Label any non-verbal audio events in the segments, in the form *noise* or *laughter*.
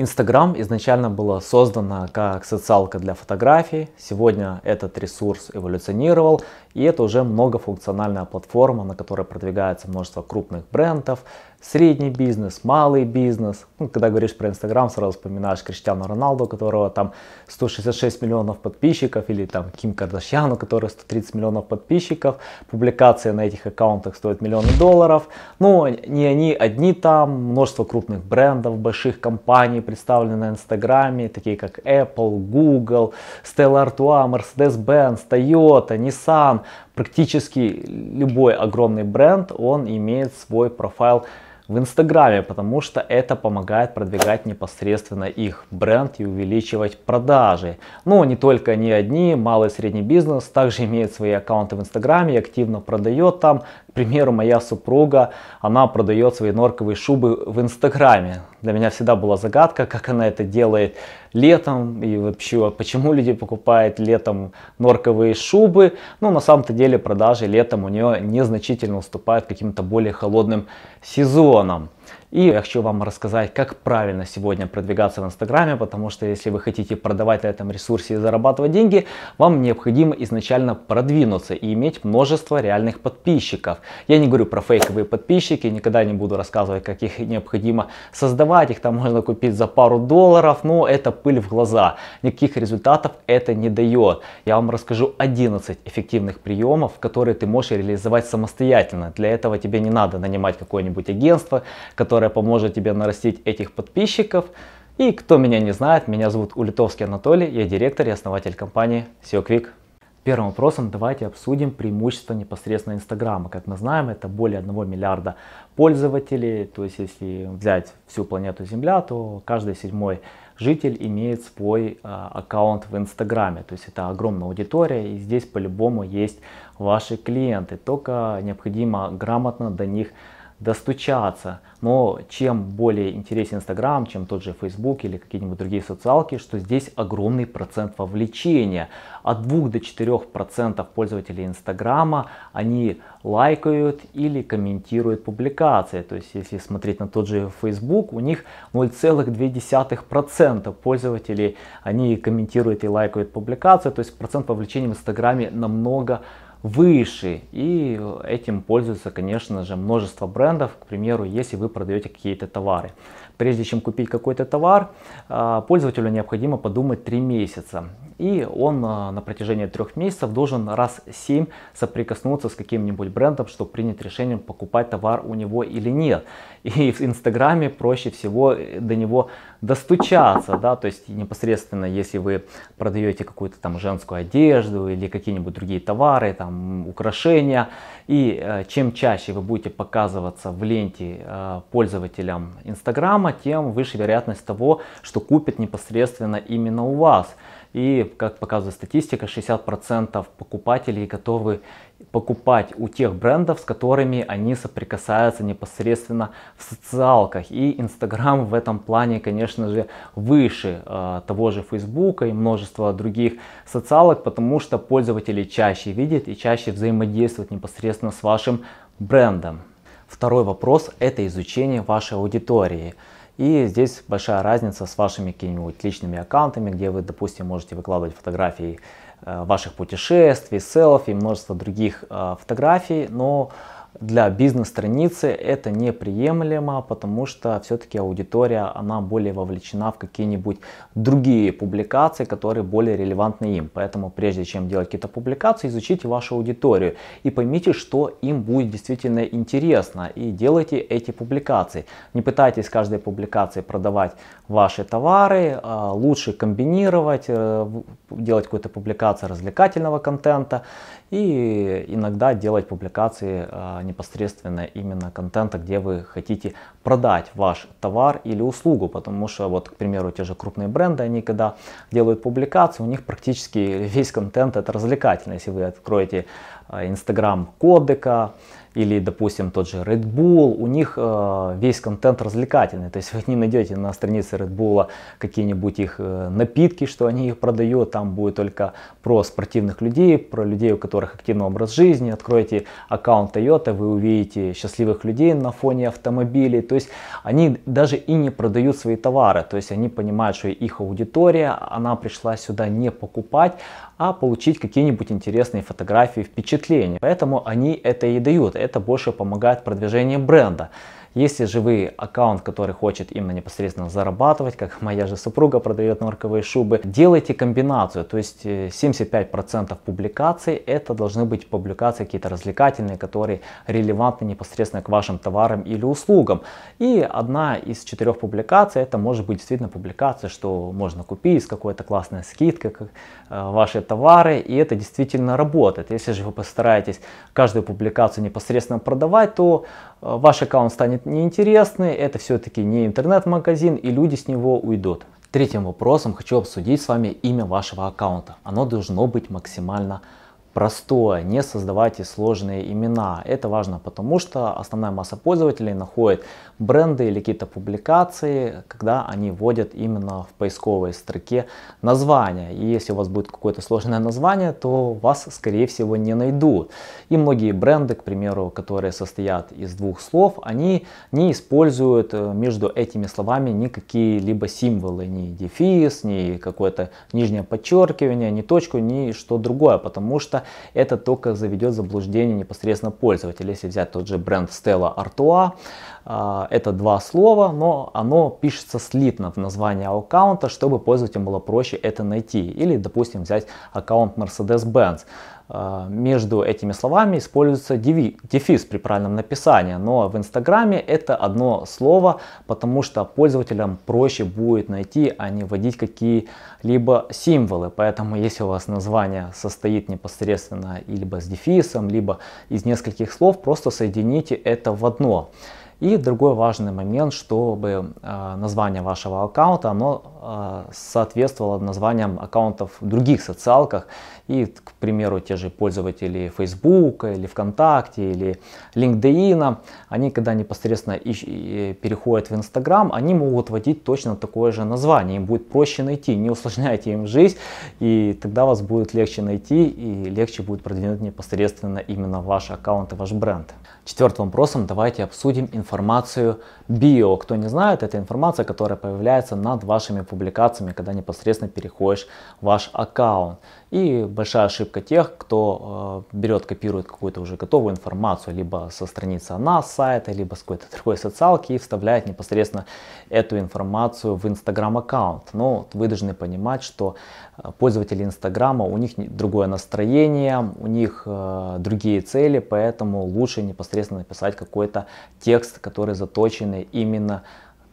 Инстаграм изначально было создано как социалка для фотографий. Сегодня этот ресурс эволюционировал, и это уже многофункциональная платформа, на которой продвигается множество крупных брендов, средний бизнес, малый бизнес. Ну, когда говоришь про Инстаграм, сразу вспоминаешь Криштиану Роналду, у которого там 166 миллионов подписчиков, или там Ким Кардашьян, у которой 130 миллионов подписчиков. Публикация на этих аккаунтах стоит миллионы долларов. Но не они одни там, множество крупных брендов, больших компаний представлены на Инстаграме, такие как Apple, Google, Stella Artois, Mercedes-Benz, Toyota, Nissan. Практически любой огромный бренд, он имеет свой профайл в Инстаграме, потому что это помогает продвигать непосредственно их бренд и увеличивать продажи. Но не только они одни, малый и средний бизнес также имеет свои аккаунты в Инстаграме и активно продает там. К примеру, моя супруга, она продает свои норковые шубы в Инстаграме. Для меня всегда была загадка, как она это делает летом и вообще, почему люди покупают летом норковые шубы. Ну, на самом-то деле продажи летом у нее незначительно уступают каким-то более холодным сезонам. И я хочу вам рассказать, как правильно сегодня продвигаться в Инстаграме, потому что если вы хотите продавать на этом ресурсе и зарабатывать деньги, вам необходимо изначально продвинуться и иметь множество реальных подписчиков. Я не говорю про фейковые подписчики, никогда не буду рассказывать, как их необходимо создавать, их там можно купить за пару долларов, но это пыль в глаза. Никаких результатов это не дает. Я вам расскажу 11 эффективных приемов, которые ты можешь реализовать самостоятельно. Для этого тебе не надо нанимать какое-нибудь агентство, которое которая поможет тебе нарастить этих подписчиков. И кто меня не знает, меня зовут Улитовский Анатолий, я директор и основатель компании SEO. Первым вопросом давайте обсудим преимущества непосредственно Инстаграма. Как мы знаем, это более 1 миллиарда пользователей. То есть, если взять всю планету Земля, то каждый седьмой житель имеет свой э, аккаунт в Инстаграме. То есть, это огромная аудитория, и здесь по-любому есть ваши клиенты. Только необходимо грамотно до них достучаться. Но чем более интересен Инстаграм, чем тот же Facebook или какие-нибудь другие социалки, что здесь огромный процент вовлечения. От 2 до 4 процентов пользователей Инстаграма они лайкают или комментируют публикации. То есть если смотреть на тот же Facebook, у них 0,2 процента пользователей они комментируют и лайкают публикации. То есть процент вовлечения в Инстаграме намного выше. И этим пользуются, конечно же, множество брендов. К примеру, если вы продаете какие-то товары. Прежде чем купить какой-то товар, а, пользователю необходимо подумать 3 месяца. И он а, на протяжении трех месяцев должен раз 7 соприкоснуться с каким-нибудь брендом, чтобы принять решение, покупать товар у него или нет. И в Инстаграме проще всего до него достучаться, да, то есть непосредственно, если вы продаете какую-то там женскую одежду или какие-нибудь другие товары, там украшения, и э, чем чаще вы будете показываться в ленте э, пользователям Инстаграма, тем выше вероятность того, что купят непосредственно именно у вас. И, как показывает статистика, 60% покупателей готовы покупать у тех брендов, с которыми они соприкасаются непосредственно в социалках. И Инстаграм в этом плане, конечно же, выше э, того же Фейсбука и множества других социалок, потому что пользователи чаще видят и чаще взаимодействуют непосредственно с вашим брендом. Второй вопрос – это изучение вашей аудитории. И здесь большая разница с вашими какими-нибудь личными аккаунтами, где вы, допустим, можете выкладывать фотографии э, ваших путешествий, селфи, множество других э, фотографий, но для бизнес-страницы это неприемлемо, потому что все-таки аудитория, она более вовлечена в какие-нибудь другие публикации, которые более релевантны им. Поэтому прежде чем делать какие-то публикации, изучите вашу аудиторию и поймите, что им будет действительно интересно и делайте эти публикации. Не пытайтесь каждой публикации продавать ваши товары, а лучше комбинировать, э, делать какую-то публикацию развлекательного контента и иногда делать публикации а, непосредственно именно контента, где вы хотите продать ваш товар или услугу, потому что вот, к примеру, те же крупные бренды, они когда делают публикации, у них практически *laughs* весь контент это развлекательный. Если вы откроете Инстаграм Кодека или, допустим, тот же Red Bull, у них э, весь контент развлекательный, то есть вы не найдете на странице Red Bull какие-нибудь их э, напитки, что они их продают, там будет только про спортивных людей, про людей, у которых активный образ жизни, откроете аккаунт Toyota, вы увидите счастливых людей на фоне автомобилей, то есть они даже и не продают свои товары, то есть они понимают, что их аудитория, она пришла сюда не покупать, а получить какие-нибудь интересные фотографии, впечатления. Поэтому они это и дают. Это больше помогает продвижению бренда. Если же вы аккаунт, который хочет именно непосредственно зарабатывать, как *laughs* моя же супруга продает норковые шубы, делайте комбинацию. То есть 75% э, публикаций это должны быть публикации какие-то развлекательные, которые релевантны непосредственно к вашим товарам или услугам. И одна из четырех публикаций это может быть действительно публикация, что можно купить с какой-то классной скидкой э, ваши товары. И это действительно работает. Если же вы постараетесь каждую публикацию непосредственно продавать, то Э, ваш аккаунт станет неинтересный, это все-таки не интернет-магазин и люди с него уйдут. Третьим вопросом хочу обсудить с вами имя вашего аккаунта. Оно должно быть максимально простое, не создавайте сложные имена. Это важно, потому что основная масса пользователей находит бренды или какие-то публикации, когда они вводят именно в поисковой строке название. И если у вас будет какое-то сложное название, то вас, скорее всего, не найдут. И многие бренды, к примеру, которые состоят из двух слов, они не используют э, между этими словами никакие либо символы, ни дефис, ни какое-то нижнее подчеркивание, ни точку, ни что другое, потому что это только заведет заблуждение непосредственно пользователя. Если взять тот же бренд Stella Artois, а, это два слова, но оно пишется слитно в названии аккаунта, чтобы пользователям было проще это найти. Или, допустим, взять аккаунт Mercedes-Benz. А, между этими словами используется дефис при правильном написании, но в Инстаграме это одно слово, потому что пользователям проще будет найти, а не вводить какие-либо символы. Поэтому если у вас название состоит непосредственно либо с дефисом, либо из нескольких слов, просто соедините это в одно. И другой важный момент, чтобы э, название вашего аккаунта оно э, соответствовало названиям аккаунтов в других социалках. И, к примеру, те же пользователи Facebook или ВКонтакте или LinkedIn, они когда непосредственно переходят в Instagram, они могут вводить точно такое же название. Им будет проще найти, не усложняйте им жизнь, и тогда вас будет легче найти и легче будет продвинуть непосредственно именно ваш аккаунт и ваш бренд. Четвертым вопросом давайте обсудим информацию био. Кто не знает, это информация, которая появляется над вашими публикациями, когда непосредственно переходишь в ваш аккаунт. И большая ошибка тех, кто э, берет, копирует какую-то уже готовую информацию, либо со страницы нас сайта, либо с какой-то *laughs* другой социалки и вставляет непосредственно эту информацию в Инстаграм аккаунт. Но вы должны понимать, что э, пользователи Инстаграма, у них другое настроение, у них э, другие цели, поэтому лучше непосредственно написать какой-то текст, который заточенный именно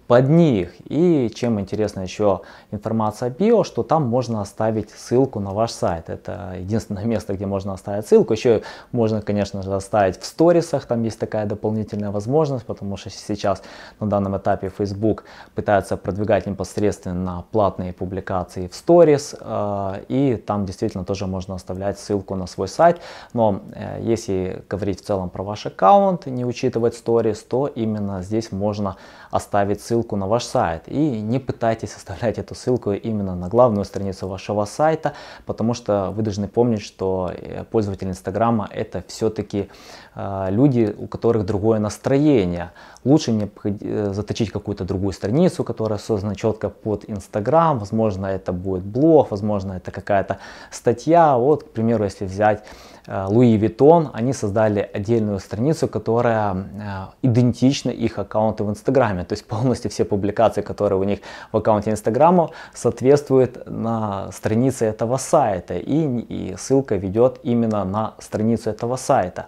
под них. И чем интересна еще информация о био, что там можно оставить ссылку на ваш сайт. Это единственное *laughs* место, где можно оставить ссылку. Еще можно, конечно же, оставить в сторисах, там есть такая дополнительная возможность, потому что сейчас на данном этапе Facebook пытается продвигать непосредственно платные публикации в сторис, э, и там действительно тоже можно оставлять ссылку на свой сайт. Но э, если говорить в целом про ваш аккаунт, не учитывать сторис, то именно здесь можно оставить ссылку на ваш сайт. И не пытайтесь оставлять эту ссылку именно на главную страницу вашего сайта, потому что вы должны помнить, что э, пользователи Инстаграма это все-таки э, люди, у которых другое настроение. Лучше не э, заточить какую-то другую страницу, которая создана четко под Инстаграм. Возможно, это будет блог, возможно, это какая-то статья. Вот, к примеру, если взять Louis Vuitton, они создали отдельную страницу, которая идентична их аккаунту в Инстаграме. То есть полностью все публикации, которые у них в аккаунте Инстаграма, соответствуют на странице этого сайта. И, и ссылка ведет именно на страницу этого сайта.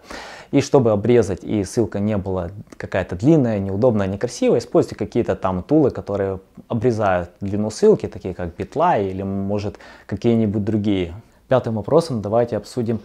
И чтобы обрезать и ссылка не была какая-то длинная, неудобная, некрасивая, используйте какие-то там tool ы, которые обрезают длину ссылки, такие как Bitly или может какие-нибудь другие. Пятым вопросом давайте обсудим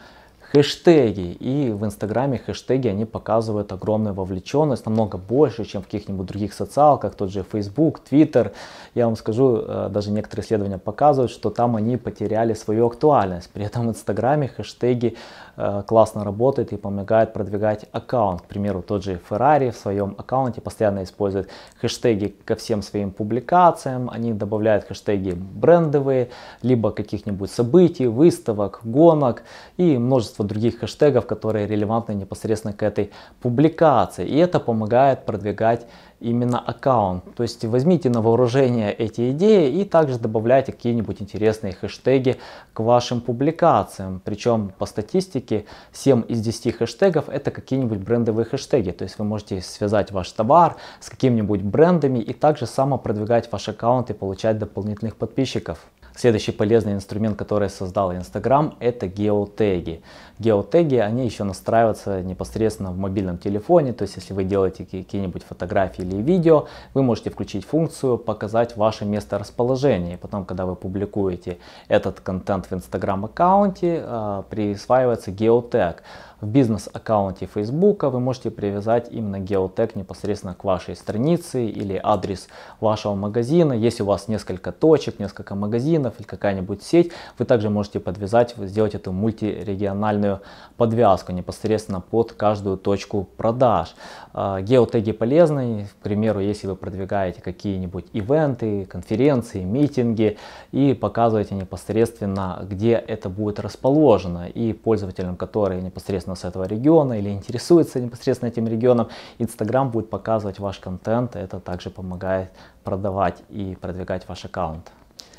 хэштеги. И в Инстаграме хэштеги, они показывают огромную вовлеченность, намного больше, чем в каких-нибудь других социалках, тот же Facebook, Twitter. Я вам скажу, э, даже некоторые исследования показывают, что там они потеряли свою актуальность. При этом в Инстаграме хэштеги э, классно работают и помогают продвигать аккаунт. К примеру, тот же Ferrari в своем аккаунте постоянно использует хэштеги ко всем своим публикациям. Они добавляют хэштеги брендовые, либо каких-нибудь событий, выставок, гонок и множество других хэштегов, которые релевантны непосредственно к этой публикации. И это помогает продвигать именно аккаунт. То есть возьмите на вооружение эти идеи и также добавляйте какие-нибудь интересные хэштеги к вашим публикациям. Причем по статистике 7 из 10 хэштегов это какие-нибудь брендовые хэштеги. То есть вы можете связать ваш товар с какими-нибудь брендами и также само продвигать ваш аккаунт и получать дополнительных подписчиков. Следующий полезный инструмент, который создал Instagram, это геотеги. Геотеги, они еще настраиваются непосредственно в мобильном телефоне, то есть если вы делаете какие-нибудь фотографии или видео, вы можете включить функцию показать ваше место расположения. Потом, когда вы публикуете этот контент в Instagram аккаунте, а, присваивается геотег в бизнес-аккаунте Facebook вы можете привязать именно геотег непосредственно к вашей странице или адрес вашего магазина. Если у вас несколько точек, несколько магазинов или какая-нибудь сеть, вы также можете подвязать, сделать эту мультирегиональную подвязку непосредственно под каждую точку продаж. А, геотеги полезны, к примеру, если вы продвигаете какие-нибудь ивенты, конференции, митинги и показываете непосредственно, где это будет расположено. И пользователям, которые непосредственно непосредственно с этого региона или интересуется непосредственно этим регионом, Инстаграм будет показывать ваш контент. Это также помогает продавать и продвигать ваш аккаунт.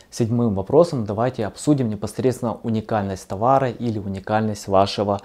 Седьмым вопросом давайте обсудим непосредственно уникальность товара или уникальность вашего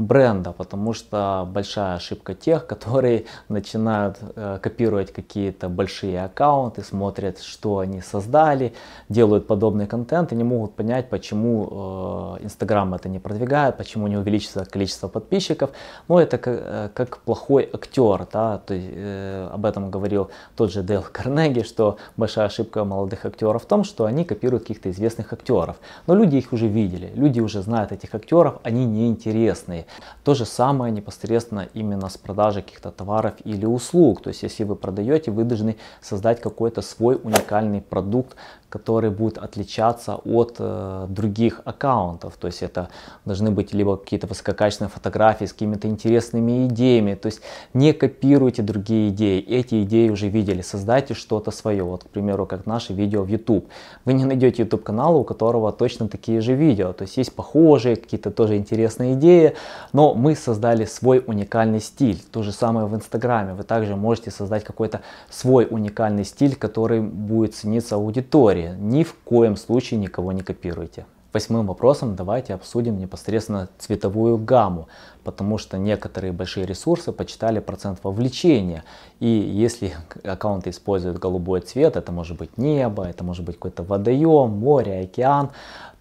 бренда, потому что большая ошибка тех, *laughs* которые начинают э, копировать какие-то большие аккаунты, смотрят, что они создали, делают подобный контент и не могут понять, почему э, Инстаграм это не продвигает, почему не увеличится количество подписчиков. Но это как, э, как плохой актер, да? то есть, э, об этом говорил тот же Дейл Карнеги, что большая ошибка молодых актеров в том, что они копируют каких-то известных актеров. Но люди их уже видели, люди уже знают этих актеров, они неинтересные. То же самое непосредственно именно с продажей каких-то товаров или услуг. То есть если вы продаете, вы должны создать какой-то свой уникальный продукт, который будет отличаться от э, других аккаунтов. То есть это должны быть либо какие-то высококачественные фотографии с какими-то интересными идеями. То есть не копируйте другие идеи. Эти идеи уже видели. Создайте что-то свое. Вот, к примеру, как наше видео в YouTube. Вы не найдете YouTube канала, у которого точно такие же видео. То есть есть похожие, какие-то тоже интересные идеи. Но мы создали свой уникальный стиль. То же самое в Инстаграме. Вы также можете создать какой-то свой уникальный стиль, который будет цениться аудиторией истории. Ни в коем случае никого не копируйте. Восьмым вопросом давайте обсудим непосредственно цветовую гамму, потому что некоторые большие ресурсы почитали процент вовлечения. И если *laughs* аккаунты используют голубой цвет, это может быть небо, это может быть какой-то водоем, море, океан,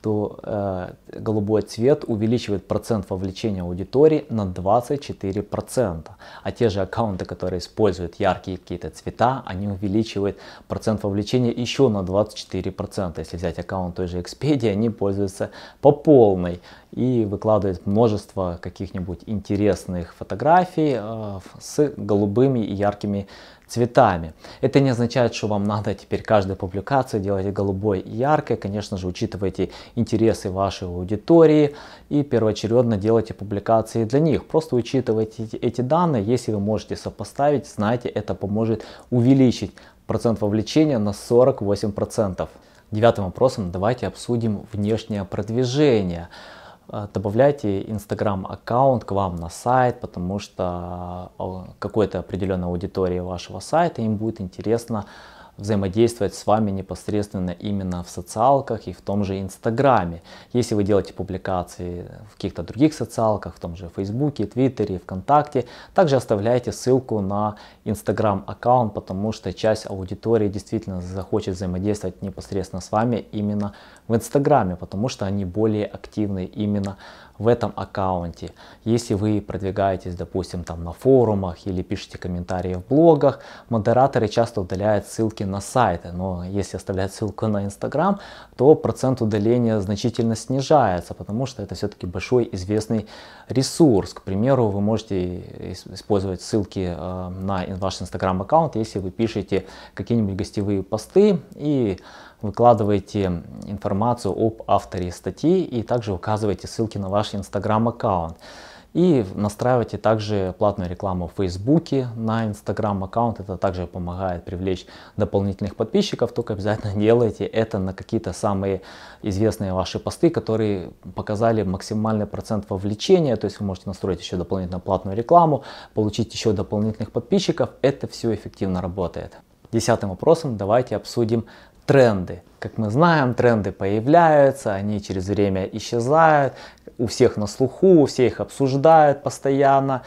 то э, голубой цвет увеличивает процент вовлечения аудитории на 24%. А те же аккаунты, которые используют яркие какие-то цвета, они увеличивают процент вовлечения еще на 24%. Если взять аккаунт той же Expedia, они пользуются по полной и выкладывают множество каких-нибудь интересных фотографий э, с голубыми и яркими цветами. Это не означает, что вам надо теперь каждую публикацию делать голубой и яркой. Конечно же, учитывайте интересы вашей аудитории и первоочередно делайте публикации для них. Просто учитывайте эти данные. Если вы можете сопоставить, знаете, это поможет увеличить процент вовлечения на 48%. Девятым вопросом давайте обсудим внешнее продвижение. Э, добавляйте Instagram аккаунт к вам на сайт, потому что э, какой-то определенной аудитории вашего сайта им будет интересно взаимодействовать с вами непосредственно именно в социалках и в том же Инстаграме. Если вы делаете публикации в каких-то других социалках, в том же Фейсбуке, Твиттере, ВКонтакте, также оставляйте ссылку на Инстаграм аккаунт, потому что часть аудитории действительно захочет взаимодействовать непосредственно с вами именно в Инстаграме, потому что они более активны именно в этом аккаунте. Если вы продвигаетесь, допустим, там на форумах или пишете комментарии в блогах, модераторы часто удаляют ссылки на сайты, но если оставлять ссылку на Инстаграм, то процент удаления значительно снижается, потому что это все-таки большой известный ресурс. К примеру, вы можете использовать ссылки э, на ваш Инстаграм аккаунт, если вы пишете какие-нибудь гостевые посты и выкладываете информацию об авторе статьи и также указываете ссылки на ваш инстаграм аккаунт. И настраивайте также платную рекламу в Фейсбуке на Инстаграм аккаунт. Это также помогает привлечь дополнительных подписчиков. Только обязательно *laughs* делайте это на какие-то самые известные ваши посты, которые показали максимальный процент вовлечения. То есть вы можете настроить еще дополнительно платную рекламу, получить еще дополнительных подписчиков. Это все эффективно работает. Десятым вопросом давайте обсудим тренды. Как мы знаем, тренды появляются, они через время исчезают, у всех на слуху, все их обсуждают постоянно.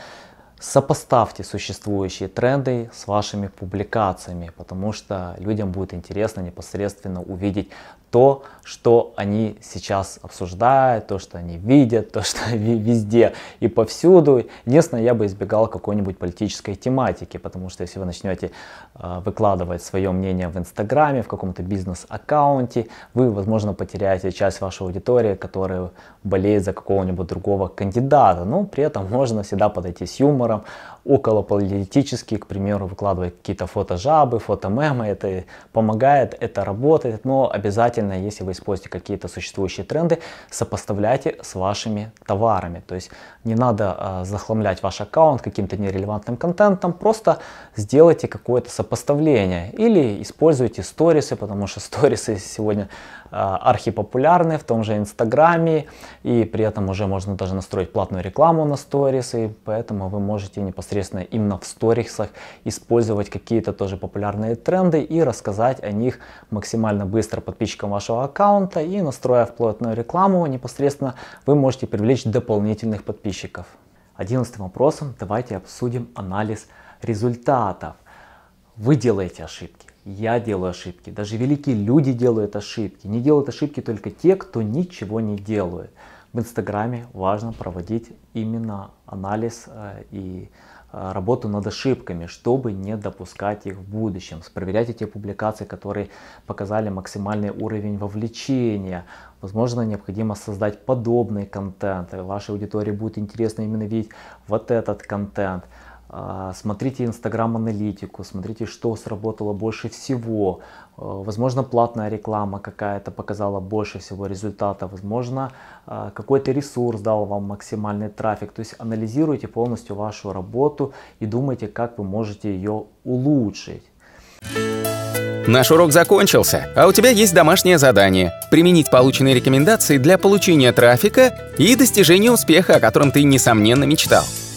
Сопоставьте существующие тренды с вашими публикациями, потому что людям будет интересно непосредственно увидеть то, что они сейчас обсуждают, то, что они видят, то, *laughs* что везде и повсюду. Единственное, я бы избегал какой-нибудь политической тематики, потому что если вы начнете э, выкладывать свое мнение в Инстаграме, в каком-то бизнес-аккаунте, вы, возможно, потеряете часть вашей аудитории, которая болеет за какого-нибудь другого кандидата. Но при этом можно всегда подойти с юмором, около политические, к примеру, выкладывать какие-то фото-жабы, фото-мемы, это помогает, это работает, но обязательно, если вы используете какие-то существующие тренды, сопоставляйте с вашими товарами, то есть не надо э, захламлять ваш аккаунт каким-то нерелевантным контентом, просто сделайте какое-то сопоставление или используйте сторисы, потому что *laughs* сторисы сегодня э, архипопулярны в том же Инстаграме, и при этом уже можно даже настроить платную рекламу на сторисы, поэтому вы можете непосредственно именно в сторисах использовать какие-то тоже популярные тренды и рассказать о них максимально быстро подписчикам вашего аккаунта и настроив платную рекламу, непосредственно вы можете привлечь дополнительных подписчиков. Одиннадцатым вопросом давайте обсудим анализ результатов. Вы делаете ошибки, я делаю ошибки, даже великие люди делают ошибки. Не делают ошибки только те, кто ничего не делает. В Инстаграме важно проводить именно анализ э, и Э, работу над ошибками, чтобы не допускать их в будущем. Проверяйте те публикации, которые показали максимальный уровень вовлечения. Возможно, необходимо создать подобный контент. Вашей аудитории будет интересно именно видеть вот этот контент. А, смотрите Инстаграм аналитику, смотрите, что сработало больше всего. А, возможно, платная реклама какая-то показала больше всего результата. Возможно, а, какой-то ресурс дал вам максимальный трафик. То есть анализируйте полностью вашу работу и думайте, как вы можете ее улучшить. Наш урок закончился, а у тебя есть домашнее задание – применить полученные рекомендации для получения трафика и достижения успеха, о котором ты, несомненно, мечтал.